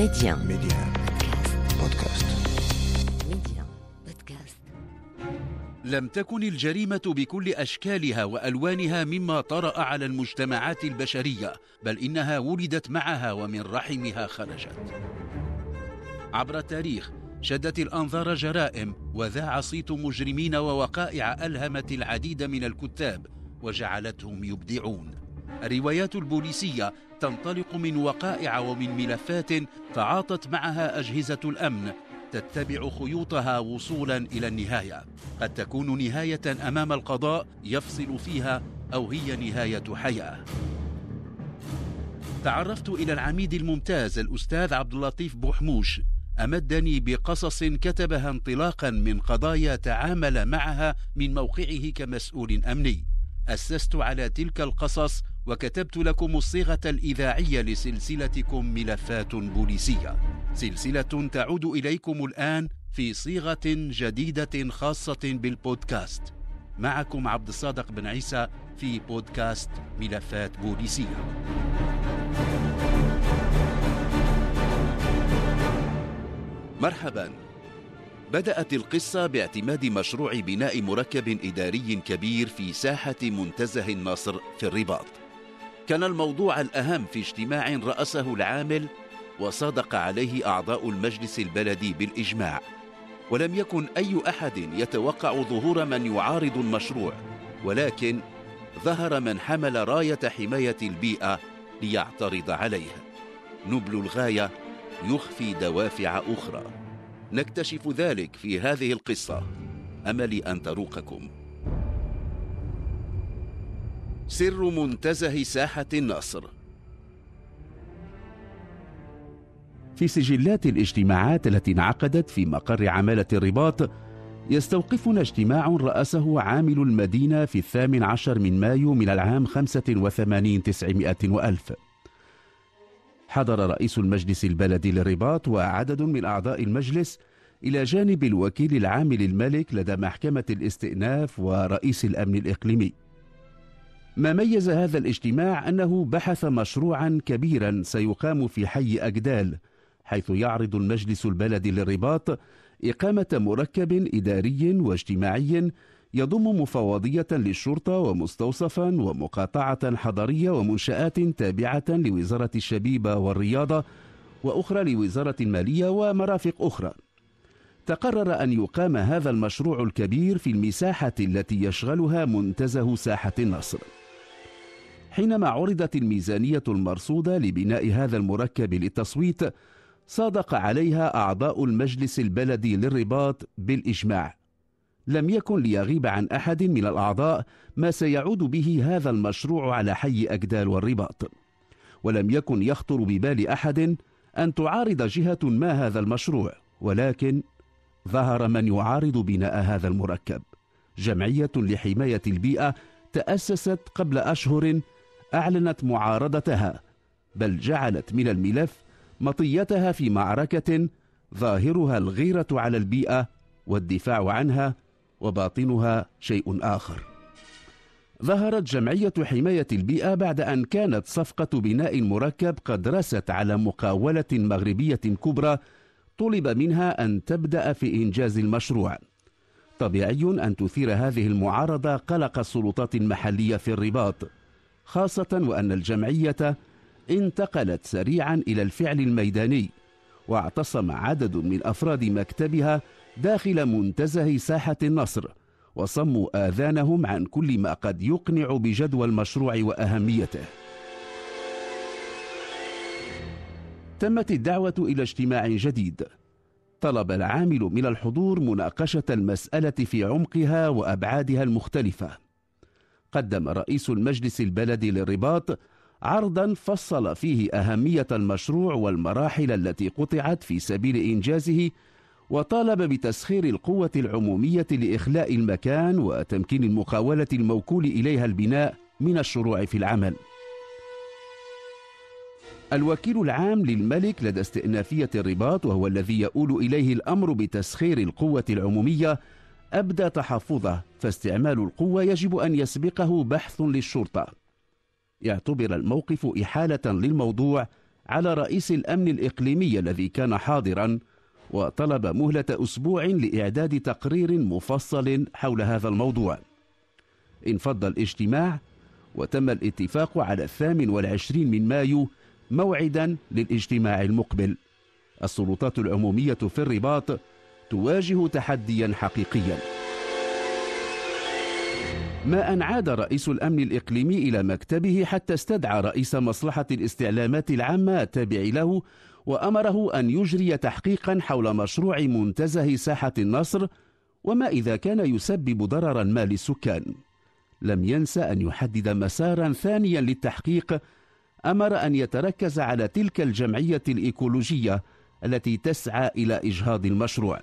ميديان ميديان بودكاست ميديان بودكاست لم تكن الجريمة بكل أشكالها وألوانها مما طرأ على المجتمعات البشرية بل إنها ولدت معها ومن رحمها خرجت. عبر التاريخ شدت الأنظار جرائم وذاع صيت مجرمين ووقائع ألهمت العديد من الكتاب وجعلتهم يبدعون. الروايات البوليسية تنطلق من وقائع ومن ملفات تعاطت معها أجهزة الأمن تتبع خيوطها وصولا إلى النهاية. قد تكون نهاية أمام القضاء يفصل فيها أو هي نهاية حياة. تعرفت إلى العميد الممتاز الأستاذ عبد اللطيف بوحموش أمدني بقصص كتبها انطلاقا من قضايا تعامل معها من موقعه كمسؤول أمني. أسست على تلك القصص وكتبت لكم الصيغة الإذاعية لسلسلتكم ملفات بوليسية. سلسلة تعود إليكم الآن في صيغة جديدة خاصة بالبودكاست. معكم عبد الصادق بن عيسى في بودكاست ملفات بوليسية. مرحبا. بدأت القصة باعتماد مشروع بناء مركب إداري كبير في ساحة منتزه النصر في الرباط. كان الموضوع الأهم في اجتماع رأسه العامل وصادق عليه أعضاء المجلس البلدي بالإجماع. ولم يكن أي أحد يتوقع ظهور من يعارض المشروع ولكن ظهر من حمل راية حماية البيئة ليعترض عليها. نبل الغاية يخفي دوافع أخرى. نكتشف ذلك في هذه القصة. أملي أن تروقكم. سر منتزه ساحة النصر. في سجلات الاجتماعات التي انعقدت في مقر عمالة الرباط يستوقفنا اجتماع رأسه عامل المدينة في الثامن عشر من مايو من العام خمسة وثمانين تسعمائة وألف. حضر رئيس المجلس البلدي للرباط وعدد من أعضاء المجلس إلى جانب الوكيل العام للملك لدى محكمة الاستئناف ورئيس الأمن الإقليمي. ما ميز هذا الاجتماع أنه بحث مشروعا كبيرا سيقام في حي أجدال حيث يعرض المجلس البلدي للرباط إقامة مركب إداري واجتماعي يضم مفوضية للشرطة ومستوصفا ومقاطعة حضرية ومنشآت تابعة لوزارة الشبيبة والرياضة وأخرى لوزارة المالية ومرافق أخرى. تقرر أن يقام هذا المشروع الكبير في المساحة التي يشغلها منتزه ساحة النصر. حينما عرضت الميزانية المرصودة لبناء هذا المركب للتصويت صادق عليها أعضاء المجلس البلدي للرباط بالإجماع. لم يكن ليغيب عن أحد من الأعضاء ما سيعود به هذا المشروع على حي أجدال والرباط. ولم يكن يخطر ببال أحد أن تعارض جهة ما هذا المشروع ولكن ظهر من يعارض بناء هذا المركب. جمعية لحماية البيئة تأسست قبل أشهر أعلنت معارضتها بل جعلت من الملف مطيتها في معركة ظاهرها الغيرة على البيئة والدفاع عنها وباطنها شيء آخر. ظهرت جمعية حماية البيئة بعد أن كانت صفقة بناء المركب قد رست على مقاولة مغربية كبرى طلب منها أن تبدأ في إنجاز المشروع. طبيعي أن تثير هذه المعارضة قلق السلطات المحلية في الرباط. خاصة وأن الجمعية انتقلت سريعا إلى الفعل الميداني واعتصم عدد من أفراد مكتبها داخل منتزه ساحة النصر وصموا آذانهم عن كل ما قد يقنع بجدوى المشروع وأهميته. تمت الدعوة إلى اجتماع جديد. طلب العامل من الحضور مناقشة المسألة في عمقها وأبعادها المختلفة. قدم رئيس المجلس البلدي للرباط عرضا فصل فيه أهمية المشروع والمراحل التي قطعت في سبيل إنجازه وطالب بتسخير القوة العمومية لإخلاء المكان وتمكين المقاولة الموكول إليها البناء من الشروع في العمل. الوكيل العام للملك لدى استئنافية الرباط وهو الذي يؤول إليه الأمر بتسخير القوة العمومية أبدى تحفظه فاستعمال القوة يجب أن يسبقه بحث للشرطة. يعتبر الموقف إحالة للموضوع على رئيس الأمن الإقليمي الذي كان حاضرا وطلب مهلة أسبوع لإعداد تقرير مفصل حول هذا الموضوع. انفض الاجتماع وتم الاتفاق على الثامن والعشرين من مايو موعدا للاجتماع المقبل. السلطات العمومية في الرباط تواجه تحديا حقيقيا. ما أن عاد رئيس الأمن الإقليمي إلى مكتبه حتى استدعى رئيس مصلحة الاستعلامات العامة التابع له وأمره أن يجري تحقيقا حول مشروع منتزه ساحة النصر وما إذا كان يسبب ضررا ما للسكان. لم ينس أن يحدد مسارا ثانيا للتحقيق أمر أن يتركز على تلك الجمعية الإيكولوجية التي تسعى إلى إجهاض المشروع.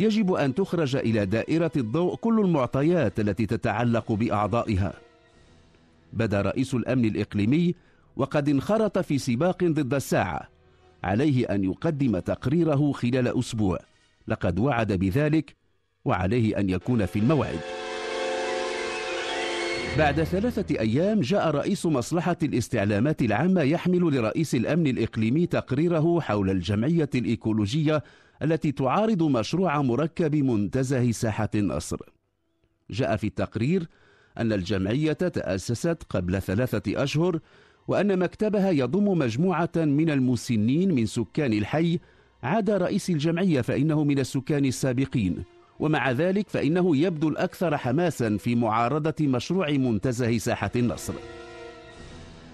يجب أن تخرج إلى دائرة الضوء كل المعطيات التي تتعلق بأعضائها. بدا رئيس الأمن الإقليمي وقد انخرط في سباق ضد الساعة عليه أن يقدم تقريره خلال أسبوع. لقد وعد بذلك وعليه أن يكون في الموعد. بعد ثلاثة أيام جاء رئيس مصلحة الاستعلامات العامة يحمل لرئيس الأمن الإقليمي تقريره حول الجمعية الإيكولوجية التي تعارض مشروع مركب منتزه ساحة النصر. جاء في التقرير أن الجمعية تأسست قبل ثلاثة أشهر وأن مكتبها يضم مجموعة من المسنين من سكان الحي عدا رئيس الجمعية فإنه من السكان السابقين ومع ذلك فإنه يبدو الأكثر حماسا في معارضة مشروع منتزه ساحة النصر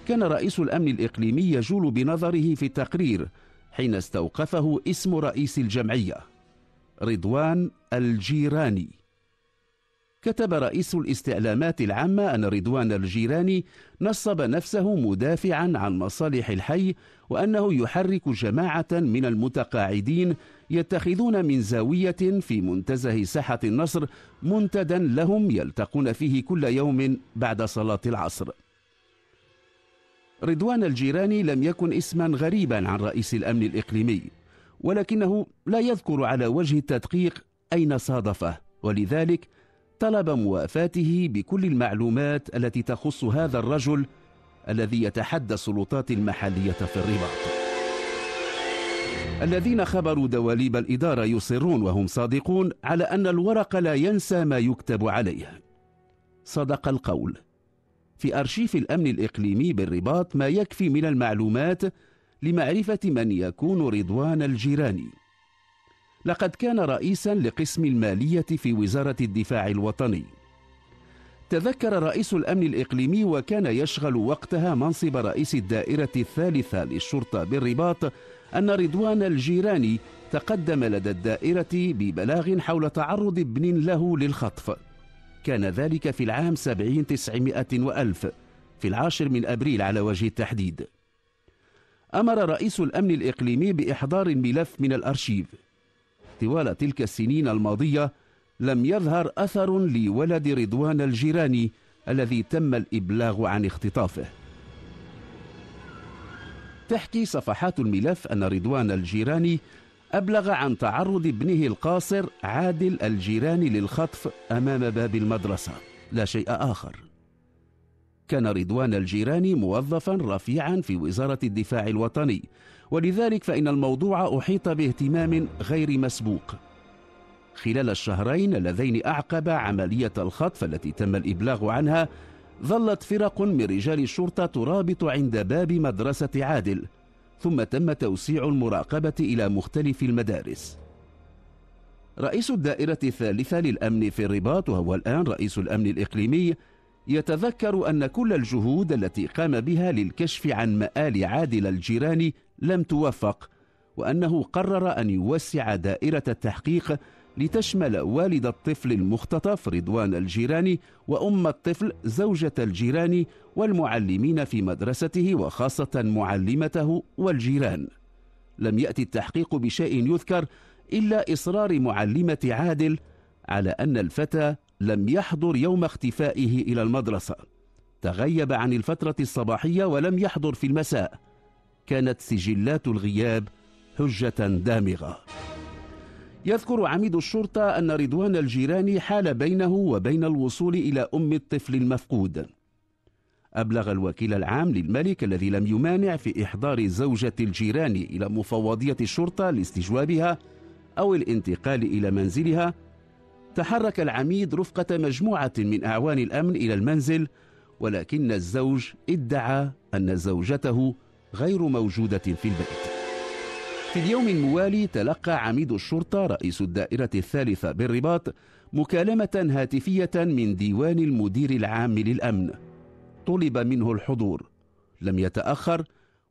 كان رئيس الأمن الإقليمي يجول بنظره في التقرير حين استوقفه اسم رئيس الجمعية رضوان الجيراني. كتب رئيس الاستعلامات العامة أن رضوان الجيراني نصب نفسه مدافعا عن مصالح الحي وأنه يحرك جماعة من المتقاعدين يتخذون من زاوية في منتزه ساحة النصر منتدا لهم يلتقون فيه كل يوم بعد صلاة العصر. رضوان الجيراني لم يكن اسما غريبا عن رئيس الأمن الإقليمي ولكنه لا يذكر على وجه التدقيق أين صادفه ولذلك طلب موافاته بكل المعلومات التي تخص هذا الرجل الذي يتحدى السلطات المحلية في الرباط. الذين خبروا دواليب الإدارة يصرون وهم صادقون على أن الورق لا ينسى ما يكتب عليه. صدق القول. في أرشيف الأمن الإقليمي بالرباط ما يكفي من المعلومات لمعرفة من يكون رضوان الجيراني لقد كان رئيسا لقسم المالية في وزارة الدفاع الوطني. تذكر رئيس الأمن الإقليمي وكان يشغل وقتها منصب رئيس الدائرة الثالثة للشرطة بالرباط أن رضوان الجيراني تقدم لدى الدائرة ببلاغ حول تعرض ابن له للخطف. كان ذلك في العام سبعين تسعمائة وألف في العاشر من أبريل على وجه التحديد. أمر رئيس الأمن الإقليمي بإحضار الملف من الأرشيف. طوال تلك السنين الماضية لم يظهر أثر لولد رضوان الجيراني الذي تم الإبلاغ عن اختطافه. تحكي صفحات الملف أن رضوان الجيراني أبلغ عن تعرض ابنه القاصر عادل الجيراني للخطف أمام باب المدرسة. لا شيء آخر. كان رضوان الجيراني موظفا رفيعا في وزارة الدفاع الوطني. ولذلك فإن الموضوع أحيط باهتمام غير مسبوق. خلال الشهرين اللذين أعقب عملية الخطف التي تم الإبلاغ عنها ظلت فرق من رجال الشرطة ترابط عند باب مدرسة عادل. ثم تم توسيع المراقبة إلى مختلف المدارس. رئيس الدائرة الثالثة للأمن في الرباط وهو الآن رئيس الأمن الإقليمي يتذكر أن كل الجهود التي قام بها للكشف عن مآل عادل الجيراني لم توفق وأنه قرر أن يوسع دائرة التحقيق لتشمل والد الطفل المختطف رضوان الجيراني وأم الطفل زوجة الجيراني والمعلمين في مدرسته وخاصة معلمته والجيران. لم يأتي التحقيق بشيء يذكر إلا إصرار معلمة عادل على أن الفتى لم يحضر يوم اختفائه إلى المدرسة. تغيب عن الفترة الصباحية ولم يحضر في المساء. كانت سجلات الغياب حجة دامغة. يذكر عميد الشرطة أن رضوان الجيراني حال بينه وبين الوصول إلى أم الطفل المفقود. أبلغ الوكيل العام للملك الذي لم يمانع في إحضار زوجة الجيران إلى مفوضية الشرطة لاستجوابها أو الانتقال إلى منزلها تحرك العميد رفقة مجموعة من أعوان الأمن إلى المنزل ولكن الزوج ادعى أن زوجته غير موجودة في البيت. في اليوم الموالي تلقى عميد الشرطة رئيس الدائرة الثالثة بالرباط مكالمة هاتفية من ديوان المدير العام للأمن. طلب منه الحضور. لم يتأخر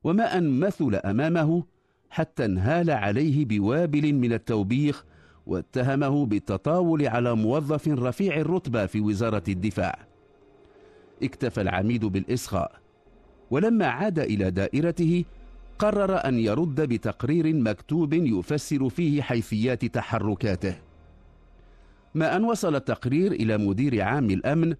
وما أن مثل أمامه حتى انهال عليه بوابل من التوبيخ واتهمه بالتطاول على موظف رفيع الرتبة في وزارة الدفاع. اكتفى العميد بالإصغاء. ولما عاد إلى دائرته قرر أن يرد بتقرير مكتوب يفسر فيه حيثيات تحركاته. ما أن وصل التقرير إلى مدير عام الأمن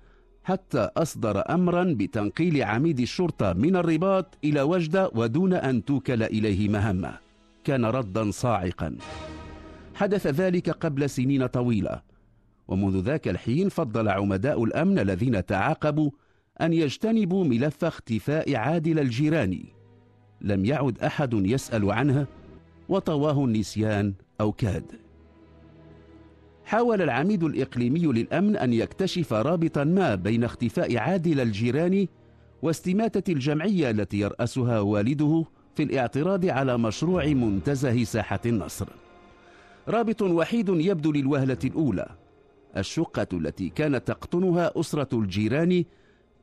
حتى أصدر أمرا بتنقيل عميد الشرطة من الرباط إلى وجدة ودون أن توكل إليه مهمة. كان ردا صاعقا. حدث ذلك قبل سنين طويلة. ومنذ ذاك الحين فضل عمداء الأمن الذين تعاقبوا أن يجتنبوا ملف اختفاء عادل الجيراني. لم يعد أحد يسأل عنه وطواه النسيان أو كاد. حاول العميد الإقليمي للأمن أن يكتشف رابطا ما بين اختفاء عادل الجيراني واستماتة الجمعية التي يرأسها والده في الاعتراض على مشروع منتزه ساحة النصر. رابط وحيد يبدو للوهلة الأولى. الشقة التي كانت تقطنها أسرة الجيران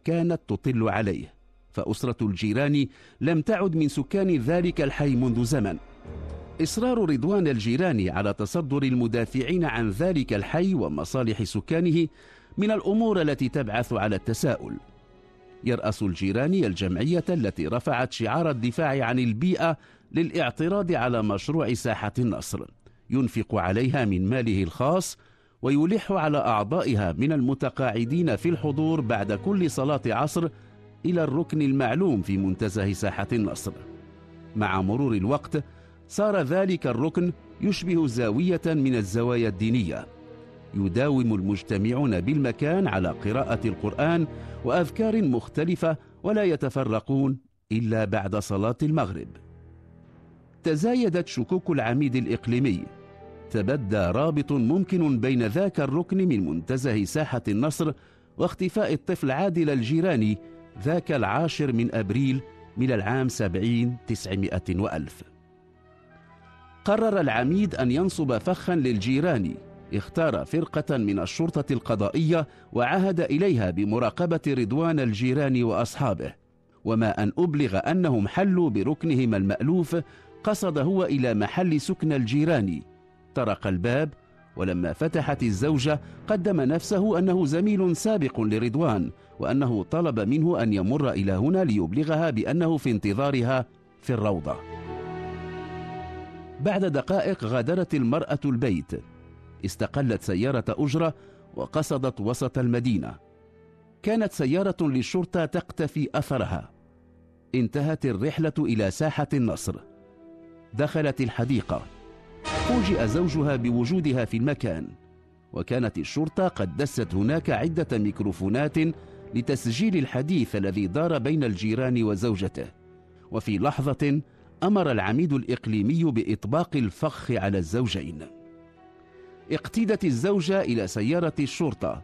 كانت تطل عليه. فأسرة الجيران لم تعد من سكان ذلك الحي منذ زمن. إصرار رضوان الجيران على تصدر المدافعين عن ذلك الحي ومصالح سكانه من الأمور التي تبعث على التساؤل. يرأس الجيراني الجمعية التي رفعت شعار الدفاع عن البيئة للاعتراض على مشروع ساحة النصر. ينفق عليها من ماله الخاص ويلح على أعضائها من المتقاعدين في الحضور بعد كل صلاة عصر إلى الركن المعلوم في منتزه ساحة النصر. مع مرور الوقت صار ذلك الركن يشبه زاوية من الزوايا الدينية. يداوم المجتمعون بالمكان على قراءة القرآن وأذكار مختلفة ولا يتفرقون إلا بعد صلاة المغرب. تزايدت شكوك العميد الإقليمي. تبدى رابط ممكن بين ذاك الركن من منتزه ساحة النصر واختفاء الطفل عادل الجيراني ذاك العاشر من أبريل من العام سبعين تسعمائة وألف. قرر العميد أن ينصب فخا للجيران. اختار فرقة من الشرطة القضائية وعهد إليها بمراقبة رضوان الجيران وأصحابه. وما أن أبلغ أنهم حلوا بركنهم المألوف قصد هو إلى محل سكن الجيران. طرق الباب ولما فتحت الزوجة قدم نفسه أنه زميل سابق لرضوان وأنه طلب منه أن يمر إلى هنا ليبلغها بأنه في انتظارها في الروضة. بعد دقائق غادرت المرأة البيت. استقلت سيارة أجرة وقصدت وسط المدينة. كانت سيارة للشرطة تقتفي أثرها. انتهت الرحلة إلى ساحة النصر. دخلت الحديقة. فوجئ زوجها بوجودها في المكان. وكانت الشرطة قد دست هناك عدة ميكروفونات لتسجيل الحديث الذي دار بين الجيران وزوجته. وفي لحظة أمر العميد الإقليمي بإطباق الفخ على الزوجين. اقتيدت الزوجة إلى سيارة الشرطة.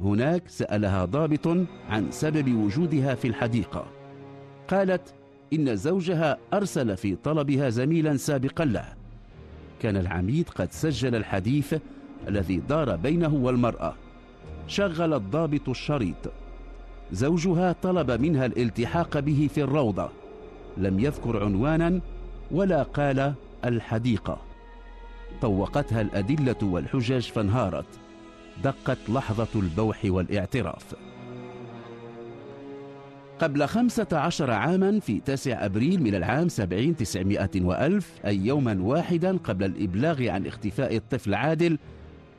هناك سألها ضابط عن سبب وجودها في الحديقة. قالت إن زوجها أرسل في طلبها زميلا سابقا له. كان العميد قد سجل الحديث الذي دار بينه والمرأة. شغل الضابط الشريط. زوجها طلب منها الالتحاق به في الروضة. لم يذكر عنوانا ولا قال الحديقة طوقتها الأدلة والحجج فانهارت. دقت لحظة البوح والإعتراف. قبل خمسة عشر عاما في تاسع أبريل من العام سبعين تسعمائة وألف أي يوما واحدا قبل الإبلاغ عن اختفاء الطفل عادل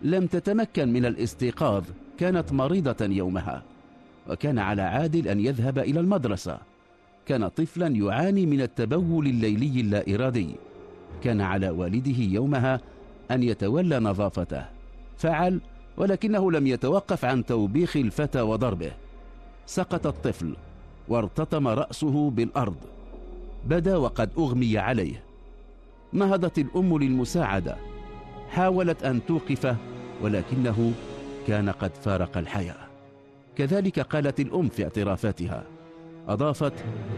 لم تتمكن من الاستيقاظ كانت مريضة يومها. وكان على عادل أن يذهب إلى المدرسة. كان طفلا يعاني من التبول الليلي اللا إرادي كان على والده يومها أن يتولى نظافته. فعل ولكنه لم يتوقف عن توبيخ الفتى وضربه. سقط الطفل. وارتطم رأسه بالأرض. بدا وقد أغمي عليه. نهضت الأم للمساعدة. حاولت أن توقفه ولكنه كان قد فارق الحياة. كذلك قالت الأم في اعترافاتها. أضافت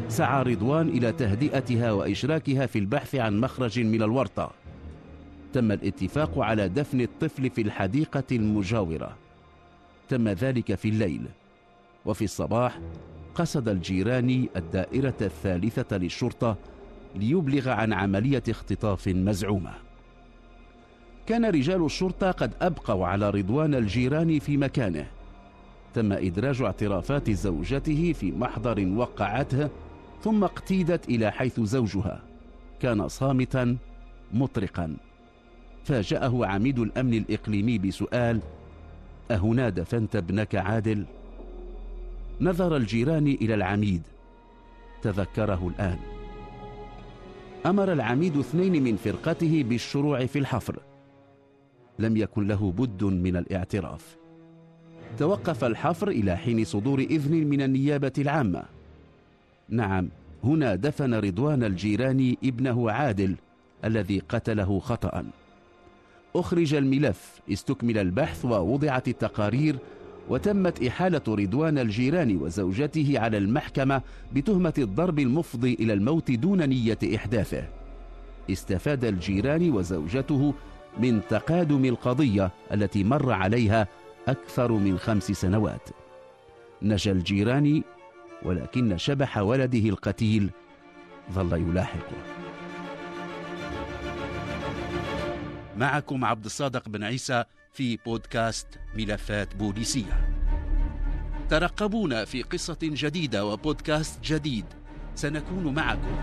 سعى رضوان إلى تهدئتها وإشراكها في البحث عن مخرج من الورطة. تم الاتفاق على دفن الطفل في الحديقة المجاورة. تم ذلك في الليل. وفي الصباح قصد الجيران الدائرة الثالثة للشرطة ليبلغ عن عملية اختطاف مزعومة. كان رجال الشرطة قد أبقوا على رضوان الجيران في مكانه تم إدراج اعترافات زوجته في محضر وقعته ثم اقتيدت إلى حيث زوجها. كان صامتا مطرقا. فاجأه عميد الأمن الإقليمي بسؤال أهنا دفنت ابنك عادل؟ نظر الجيران إلى العميد. تذكره الآن. أمر العميد اثنين من فرقته بالشروع في الحفر. لم يكن له بد من الاعتراف. توقف الحفر إلى حين صدور إذن من النيابة العامة. نعم هنا دفن رضوان الجيراني ابنه عادل الذي قتله خطأ. أخرج الملف استكمل البحث ووضعت التقارير وتمت إحالة رضوان الجيران وزوجته على المحكمة بتهمة الضرب المفضي إلى الموت دون نية إحداثه. استفاد الجيران وزوجته من تقادم القضية التي مر عليها أكثر من خمس سنوات. نجا الجيران ولكن شبح ولده القتيل ظل يلاحقه معكم عبد الصادق بن عيسى في بودكاست ملفات بوليسية. ترقبونا في قصة جديدة وبودكاست جديد. سنكون معكم.